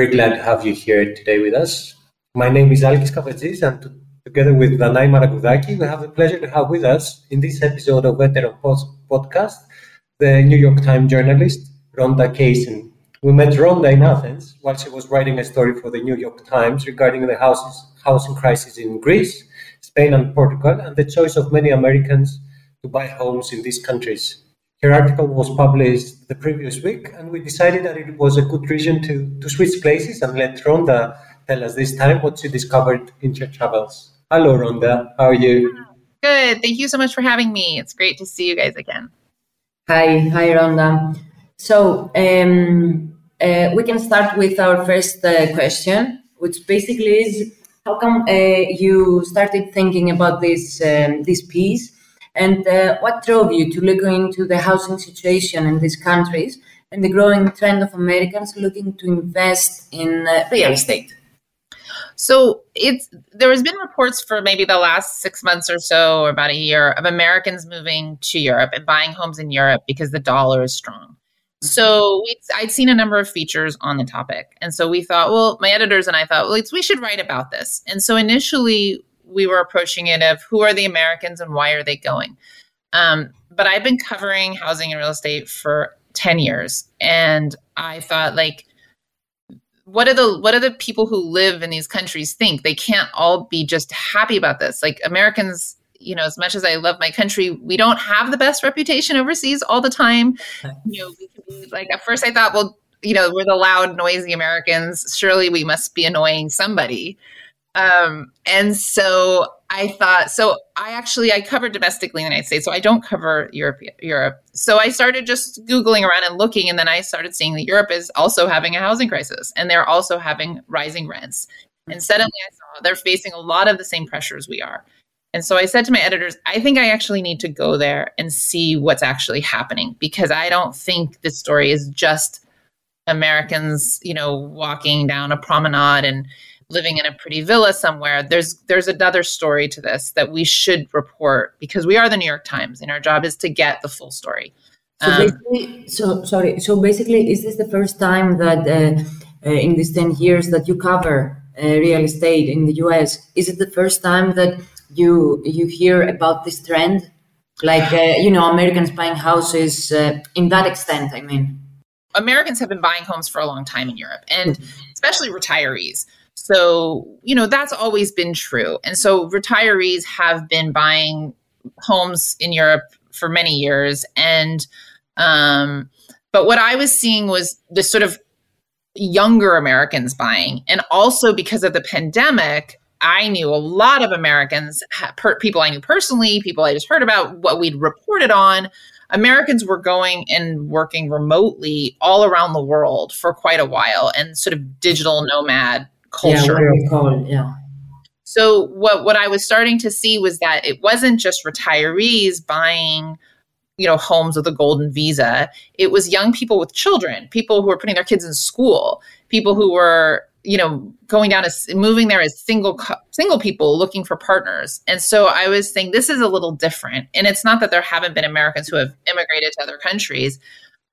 very glad to have you here today with us. My name is Alkis Kafetzis, and together with Danai Maragoudaki, we have the pleasure to have with us in this episode of Eteron Pods podcast the New York Times journalist Ronda Kaysen. We met Ronda in Athens while she was writing a story for the New York Times regarding the houses, housing crisis in Greece, Spain, and Portugal, and the choice of many Americans to buy homes in these countries. Her article was published the previous week, and we decided that it was a good reason to, to switch places and let Ronda tell us this time what she discovered in her travels. Hello, Ronda. How are you? Good. Thank you so much for having me. It's great to see you guys again. Hi, hi, Ronda. So um, uh, we can start with our first uh, question, which basically is how come uh, you started thinking about this um, this piece and uh, what drove you to look into the housing situation in these countries and the growing trend of Americans looking to invest in uh, real estate? So it's there has been reports for maybe the last six months or so, or about a year, of Americans moving to Europe and buying homes in Europe because the dollar is strong. So I'd seen a number of features on the topic, and so we thought, well, my editors and I thought, well, we should write about this. And so initially, we were approaching it of who are the Americans and why are they going. Um, but I've been covering housing and real estate for 10 years. And I thought like, what are the what are the people who live in these countries think? They can't all be just happy about this. Like Americans, you know, as much as I love my country, we don't have the best reputation overseas all the time. You know, be, like at first I thought, well, you know, we're the loud, noisy Americans. Surely we must be annoying somebody. Um, and so I thought, so I actually I cover domestically in the United States, so I don't cover Europe. Europe. So I started just googling around and looking, and then I started seeing that Europe is also having a housing crisis, and they're also having rising rents. And suddenly I saw they're facing a lot of the same pressures we are. And so I said to my editors, I think I actually need to go there and see what's actually happening because I don't think this story is just Americans, you know, walking down a promenade and living in a pretty villa somewhere there's there's another story to this that we should report because we are the new york times and our job is to get the full story. So um, basically so sorry so basically is this the first time that uh, uh, in these 10 years that you cover uh, real estate in the us is it the first time that you you hear about this trend? Like uh, you know americans buying houses uh, in that extent i mean. Americans have been buying homes for a long time in europe and especially retirees so, you know, that's always been true. And so retirees have been buying homes in Europe for many years. And, um, but what I was seeing was the sort of younger Americans buying. And also because of the pandemic, I knew a lot of Americans, people I knew personally, people I just heard about, what we'd reported on. Americans were going and working remotely all around the world for quite a while and sort of digital nomad culture. Yeah, yeah. So what what I was starting to see was that it wasn't just retirees buying you know homes with a golden visa it was young people with children people who were putting their kids in school people who were you know going down as moving there as single single people looking for partners and so i was saying this is a little different and it's not that there haven't been americans who have immigrated to other countries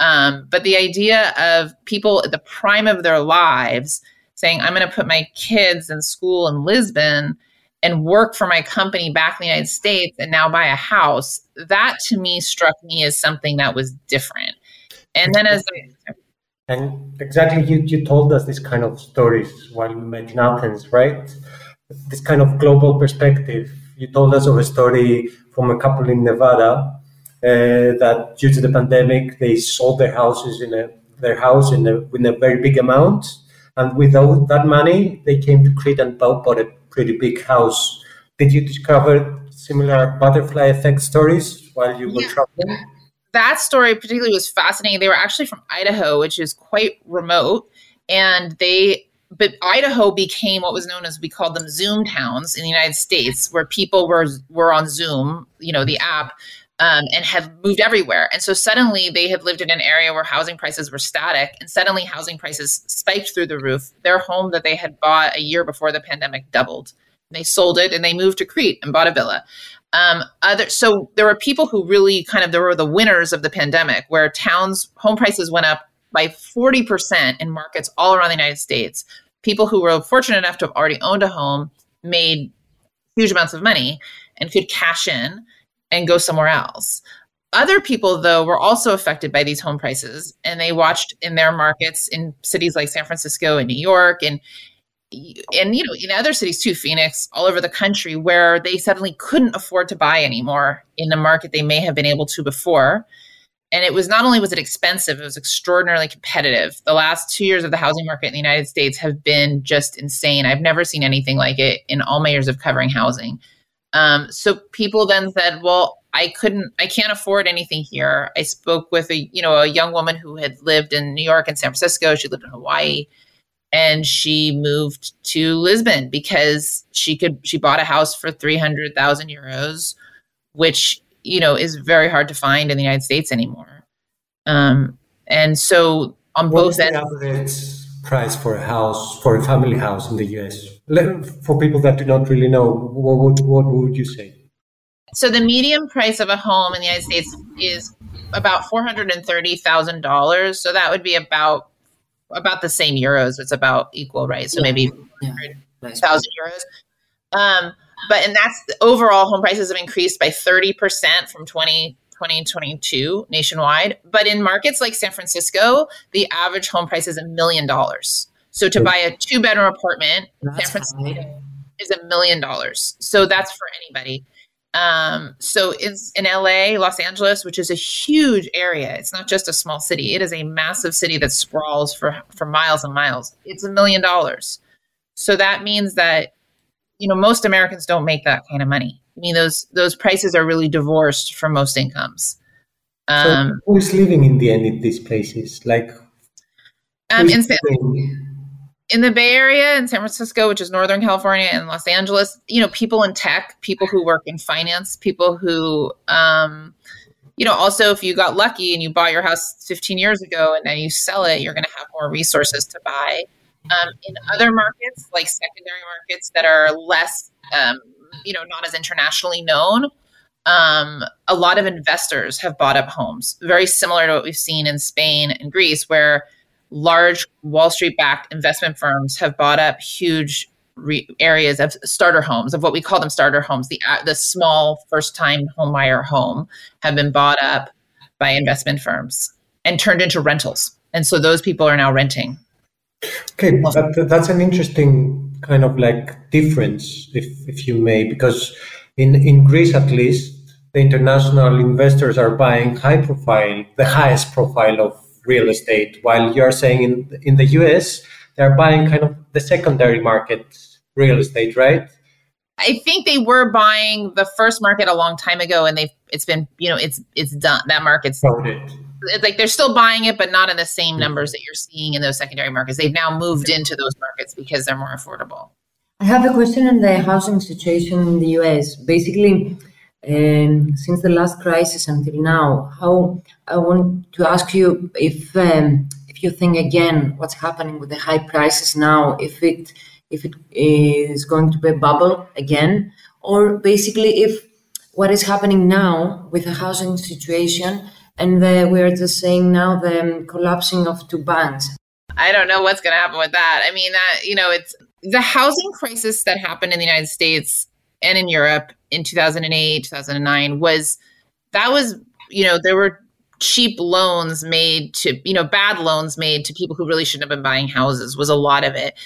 um, but the idea of people at the prime of their lives saying, I'm going to put my kids in school in Lisbon and work for my company back in the United States and now buy a house, that to me struck me as something that was different. And then as and exactly you, you told us this kind of stories while we met in Athens, right? This kind of global perspective. You told us of a story from a couple in Nevada uh, that due to the pandemic they sold their houses in a their house in a, in a very big amount and without that money, they came to Crete and bought a pretty big house. Did you discover similar butterfly effect stories while you were yeah. traveling? That story particularly was fascinating. They were actually from Idaho, which is quite remote, and they but Idaho became what was known as we called them Zoom towns in the United States, where people were were on Zoom, you know, the app, um, and have moved everywhere. And so suddenly they have lived in an area where housing prices were static, and suddenly housing prices spiked through the roof. Their home that they had bought a year before the pandemic doubled. They sold it and they moved to Crete and bought a villa. Um, other so there were people who really kind of there were the winners of the pandemic, where towns home prices went up by 40% in markets all around the United States. People who were fortunate enough to have already owned a home made huge amounts of money and could cash in and go somewhere else. Other people, though, were also affected by these home prices, and they watched in their markets in cities like San Francisco and New York and and you know in other cities too phoenix all over the country where they suddenly couldn't afford to buy anymore in the market they may have been able to before. And it was not only was it expensive it was extraordinarily competitive. The last two years of the housing market in the united states have been just insane. I've never seen anything like it in all my years of covering housing um, so people then said well i couldn't i can't afford anything here i spoke with a you know a young woman who had lived in new york and san francisco she lived in hawaii and she moved to lisbon because she could she bought a house for 300000 euros which you know is very hard to find in the United States anymore. Um, and so on what both ends, average price for a house for a family house in the US? For people that do not really know, what would what would you say? So the median price of a home in the United States is about four hundred and thirty thousand dollars. So that would be about about the same euros. It's about equal, right? So yeah. maybe yeah. thousand euros. Um, but and that's overall home prices have increased by 30% from 20 2022 nationwide but in markets like san francisco the average home price is a million dollars so to buy a two bedroom apartment that's san francisco is a million dollars so that's for anybody um, so it's in LA, Los Angeles, which is a huge area. It's not just a small city. It is a massive city that sprawls for for miles and miles. It's a million dollars. So that means that you know most Americans don't make that kind of money. I mean those those prices are really divorced from most incomes. Um, so who's living in the end in these places? Like um, in, in the Bay Area, in San Francisco, which is Northern California, and Los Angeles, you know, people in tech, people who work in finance, people who, um, you know, also if you got lucky and you bought your house 15 years ago and then you sell it, you're going to have more resources to buy. Um, in other markets, like secondary markets that are less, um, you know, not as internationally known, um, a lot of investors have bought up homes, very similar to what we've seen in Spain and Greece, where large Wall Street backed investment firms have bought up huge re- areas of starter homes, of what we call them starter homes, the, uh, the small first time homebuyer home, have been bought up by investment firms and turned into rentals. And so those people are now renting Okay, that, that's an interesting kind of like difference, if if you may, because in in Greece at least, the international investors are buying high profile, the highest profile of real estate, while you're saying in in the US they're buying kind of the secondary market real estate, right? I think they were buying the first market a long time ago, and they've it's been you know it's it's done that market's like they're still buying it, but not in the same numbers that you're seeing in those secondary markets. They've now moved into those markets because they're more affordable. I have a question on the housing situation in the US. Basically, um, since the last crisis until now, how I want to ask you if um, if you think again what's happening with the high prices now, if it if it is going to be a bubble again, or basically if what is happening now with the housing situation and the, we are just saying now the collapsing of two banks. I don't know what's going to happen with that. I mean, that you know, it's the housing crisis that happened in the United States and in Europe in 2008, 2009 was that was you know there were cheap loans made to you know bad loans made to people who really shouldn't have been buying houses was a lot of it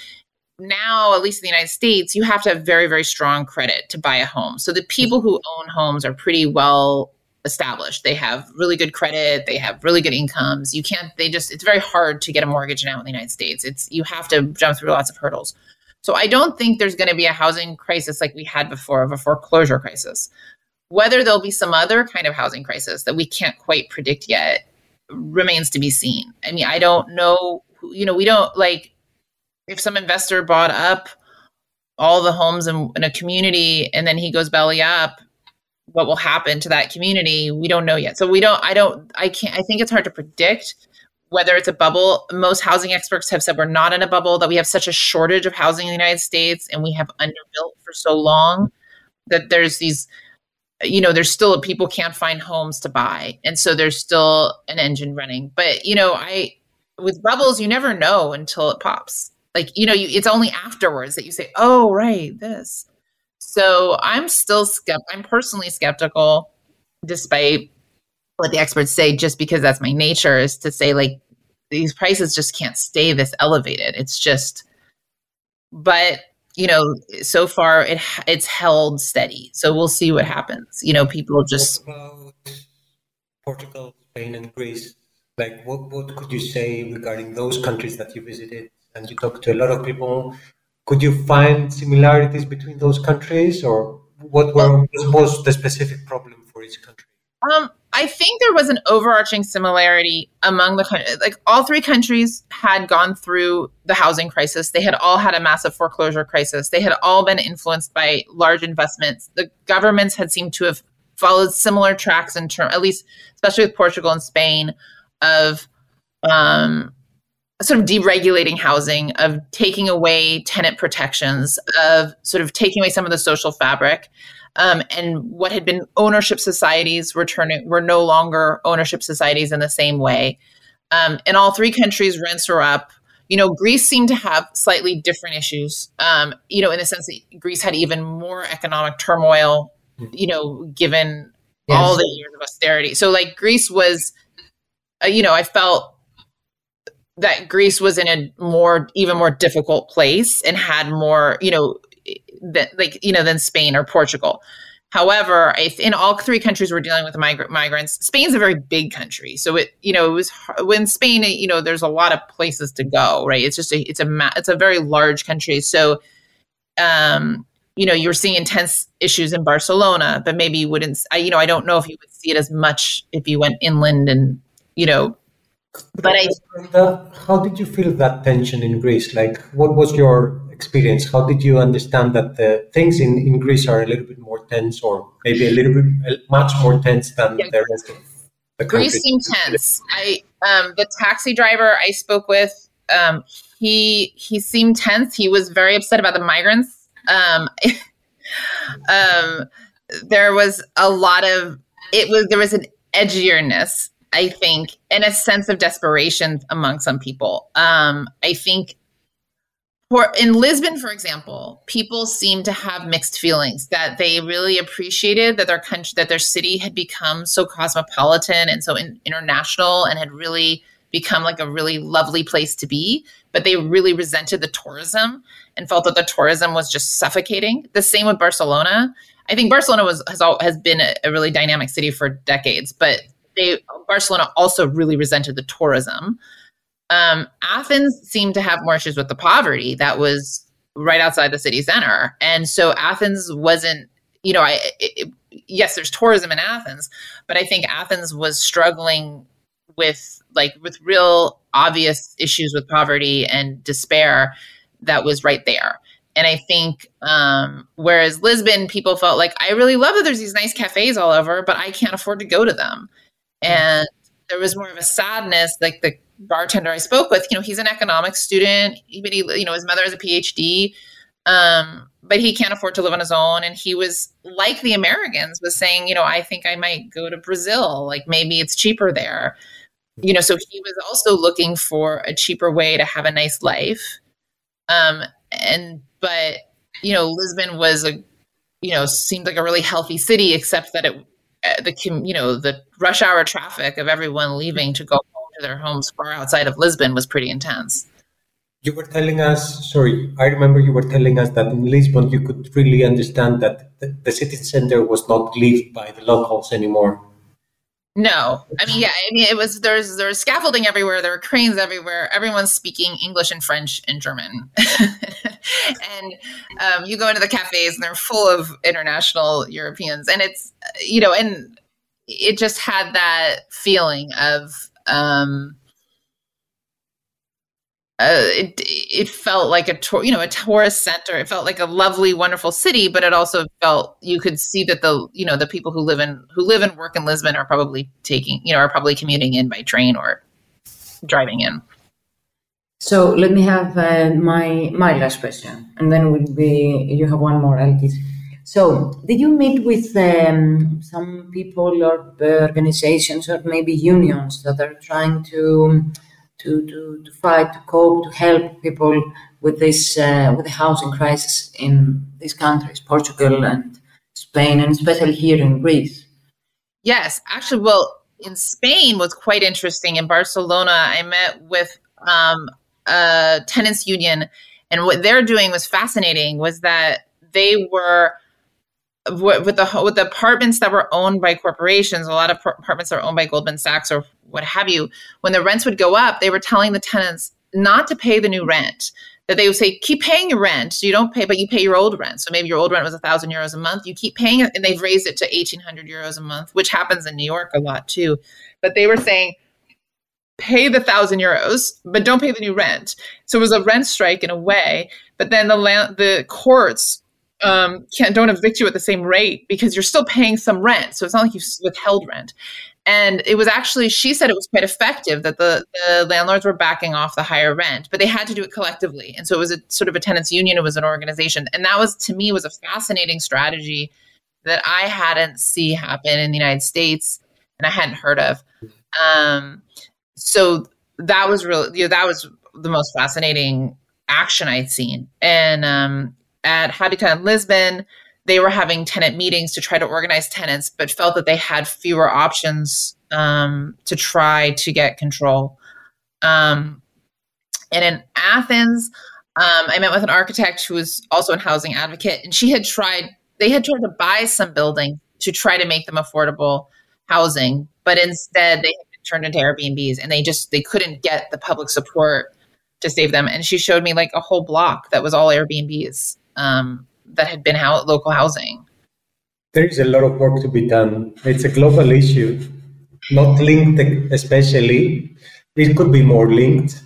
now at least in the united states you have to have very very strong credit to buy a home so the people who own homes are pretty well established. They have really good credit, they have really good incomes. You can't they just it's very hard to get a mortgage now in the United States. It's you have to jump through lots of hurdles. So I don't think there's going to be a housing crisis like we had before of a foreclosure crisis. Whether there'll be some other kind of housing crisis that we can't quite predict yet remains to be seen. I mean, I don't know, you know, we don't like if some investor bought up all the homes in, in a community and then he goes belly up what will happen to that community we don't know yet so we don't i don't i can't i think it's hard to predict whether it's a bubble most housing experts have said we're not in a bubble that we have such a shortage of housing in the united states and we have underbuilt for so long that there's these you know there's still people can't find homes to buy and so there's still an engine running but you know i with bubbles, you never know until it pops. Like, you know, you, it's only afterwards that you say, oh, right, this. So I'm still skept. I'm personally skeptical, despite what the experts say, just because that's my nature, is to say, like, these prices just can't stay this elevated. It's just, but you know, so far it it's held steady. So we'll see what happens. You know, people just Portugal, Spain, and Greece. Like, what what could you say regarding those countries that you visited and you talked to a lot of people? Could you find similarities between those countries, or what were, was the specific problem for each country? Um, I think there was an overarching similarity among the. Like all three countries had gone through the housing crisis. They had all had a massive foreclosure crisis. They had all been influenced by large investments. The governments had seemed to have followed similar tracks in term, at least especially with Portugal and Spain, of um, sort of deregulating housing, of taking away tenant protections, of sort of taking away some of the social fabric. Um, and what had been ownership societies were turning were no longer ownership societies in the same way. Um, in all three countries, rents are up. You know, Greece seemed to have slightly different issues. Um, you know, in the sense that Greece had even more economic turmoil. You know, given yes. all the years of austerity. So, like Greece was, uh, you know, I felt that Greece was in a more even more difficult place and had more, you know, that like you know than Spain or Portugal. However, if in all three countries we're dealing with migrant migrants, Spain's a very big country, so it you know it was when Spain you know there's a lot of places to go, right? It's just a it's a ma- it's a very large country, so um you know you're seeing intense issues in Barcelona, but maybe you wouldn't. I, you know I don't know if you would see it as much if you went inland and you know. But I, how did you feel that tension in Greece? Like, what was your experience, how did you understand that the things in, in Greece are a little bit more tense or maybe a little bit much more tense than yeah. the rest of the country? Greece seemed tense. I um, the taxi driver I spoke with, um, he he seemed tense. He was very upset about the migrants. Um, um, there was a lot of it was there was an edgierness I think, and a sense of desperation among some people. Um, I think in Lisbon, for example, people seem to have mixed feelings that they really appreciated that their country, that their city had become so cosmopolitan and so in, international and had really become like a really lovely place to be. But they really resented the tourism and felt that the tourism was just suffocating. The same with Barcelona. I think Barcelona was has all, has been a, a really dynamic city for decades, but they Barcelona also really resented the tourism. Um, Athens seemed to have more issues with the poverty that was right outside the city center. And so Athens wasn't, you know, I, it, yes, there's tourism in Athens, but I think Athens was struggling with like with real obvious issues with poverty and despair that was right there. And I think, um, whereas Lisbon, people felt like, I really love that there's these nice cafes all over, but I can't afford to go to them. And there was more of a sadness, like the bartender I spoke with, you know, he's an economics student, but he, you know, his mother has a PhD, um, but he can't afford to live on his own. And he was like the Americans, was saying, you know, I think I might go to Brazil, like maybe it's cheaper there. You know, so he was also looking for a cheaper way to have a nice life. Um, and but you know, Lisbon was a, you know, seemed like a really healthy city, except that it uh, the you know the rush hour traffic of everyone leaving to go to their homes far outside of Lisbon was pretty intense. You were telling us, sorry, I remember you were telling us that in Lisbon you could really understand that the, the city center was not lived by the locals anymore. No, I mean, yeah, I mean, it was there's there's scaffolding everywhere. There were cranes everywhere. Everyone's speaking English and French and German, and um, you go into the cafes and they're full of international Europeans, and it's you know, and it just had that feeling of um, uh, it it felt like a you know, a tourist center. It felt like a lovely, wonderful city, but it also felt you could see that the you know the people who live in who live and work in Lisbon are probably taking you know are probably commuting in by train or driving in. So let me have uh, my my last question, and then will be you have one more, Alkis. So, did you meet with um, some people or organizations or maybe unions that are trying to to, to, to fight, to cope, to help people with this uh, with the housing crisis in these countries, Portugal and Spain, and especially here in Greece. Yes, actually, well, in Spain was quite interesting. In Barcelona, I met with um, a tenants union, and what they're doing was fascinating. Was that they were with the with the apartments that were owned by corporations, a lot of apartments are owned by Goldman Sachs or what have you. When the rents would go up, they were telling the tenants not to pay the new rent. That they would say, keep paying your rent. So you don't pay, but you pay your old rent. So maybe your old rent was a thousand euros a month. You keep paying it, and they've raised it to eighteen hundred euros a month, which happens in New York a lot too. But they were saying, pay the thousand euros, but don't pay the new rent. So it was a rent strike in a way. But then the the courts um, can't don't evict you at the same rate because you're still paying some rent. So it's not like you withheld rent. And it was actually, she said it was quite effective that the, the landlords were backing off the higher rent, but they had to do it collectively. And so it was a sort of a tenants union, it was an organization. And that was, to me, was a fascinating strategy that I hadn't see happen in the United States and I hadn't heard of. Um, so that was really, you know, that was the most fascinating action I'd seen. And um, at Habitat in Lisbon, they were having tenant meetings to try to organize tenants, but felt that they had fewer options um, to try to get control. Um, and in Athens, um, I met with an architect who was also a housing advocate, and she had tried, they had tried to buy some buildings to try to make them affordable housing, but instead they turned into Airbnbs and they just, they couldn't get the public support to save them. And she showed me like a whole block that was all Airbnbs um, that had been how- local housing. There is a lot of work to be done. It's a global issue, not linked especially. It could be more linked,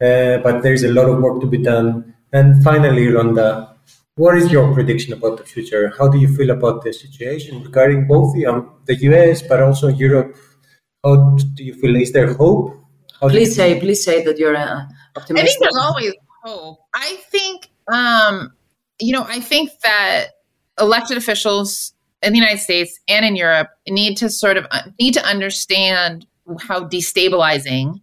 uh, but there is a lot of work to be done. And finally, Ronda, what is your prediction about the future? How do you feel about the situation regarding both the, um, the US but also Europe? How do you feel? Is there hope? How please say, please say that you're uh, optimistic. I think there's always hope. I think um, you know, I think that elected officials in the United States and in Europe need to sort of uh, need to understand how destabilizing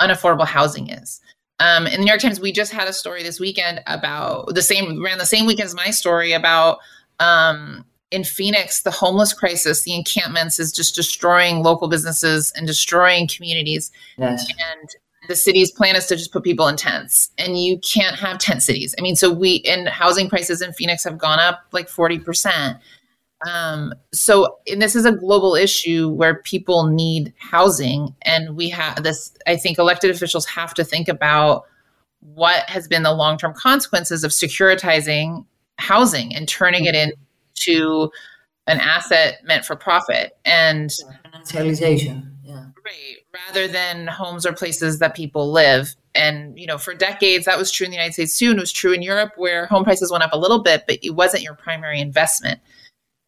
unaffordable housing is. Um, in the New York Times, we just had a story this weekend about the same ran the same weekend as my story about um, in Phoenix the homeless crisis, the encampments is just destroying local businesses and destroying communities. Yes. And the city's plan is to just put people in tents and you can't have tent cities. I mean, so we, and housing prices in Phoenix have gone up like 40%. Um, so and this is a global issue where people need housing. And we have this, I think elected officials have to think about what has been the long term consequences of securitizing housing and turning it into an asset meant for profit. And financialization. Yeah. Right rather than homes or places that people live. And, you know, for decades, that was true in the United States too. And it was true in Europe where home prices went up a little bit, but it wasn't your primary investment.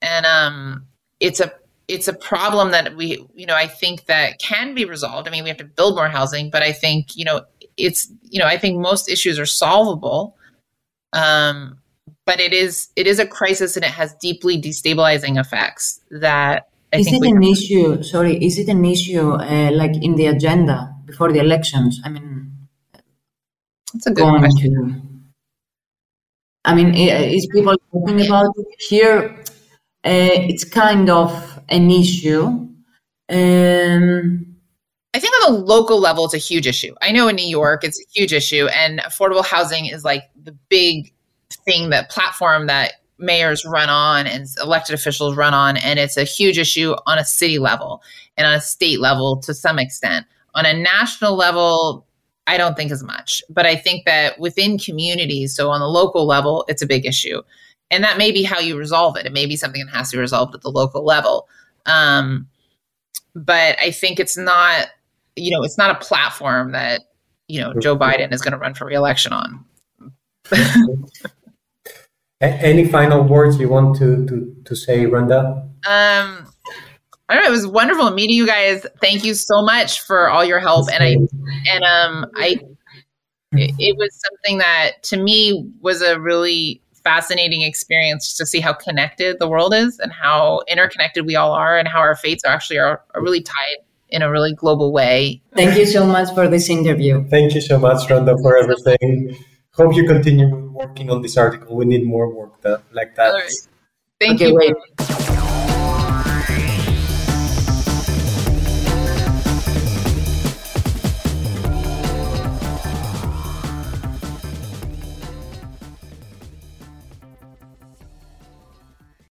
And um, it's a it's a problem that we, you know, I think that can be resolved. I mean, we have to build more housing, but I think, you know, it's, you know, I think most issues are solvable. Um, but it is it is a crisis and it has deeply destabilizing effects that I is it an issue? Sorry, is it an issue uh, like in the agenda before the elections? I mean, that's a good question. To, I mean, is people talking about it here? Uh, it's kind of an issue. Um, I think on the local level, it's a huge issue. I know in New York, it's a huge issue, and affordable housing is like the big thing that platform that mayors run on and elected officials run on and it's a huge issue on a city level and on a state level to some extent. On a national level i don't think as much but i think that within communities so on the local level it's a big issue. And that may be how you resolve it. It may be something that has to be resolved at the local level. Um, but i think it's not you know it's not a platform that you know joe biden is going to run for reelection on any final words you want to to, to say, Ronda? Um, I don't know. It was wonderful meeting you guys. Thank you so much for all your help. And I and um I it, it was something that to me was a really fascinating experience to see how connected the world is and how interconnected we all are and how our fates are actually are, are really tied in a really global way. Thank you so much for this interview. Thank you so much, Ronda, for everything. Hope you continue working on this article. We need more work that, like that. Thank okay, you. Wait.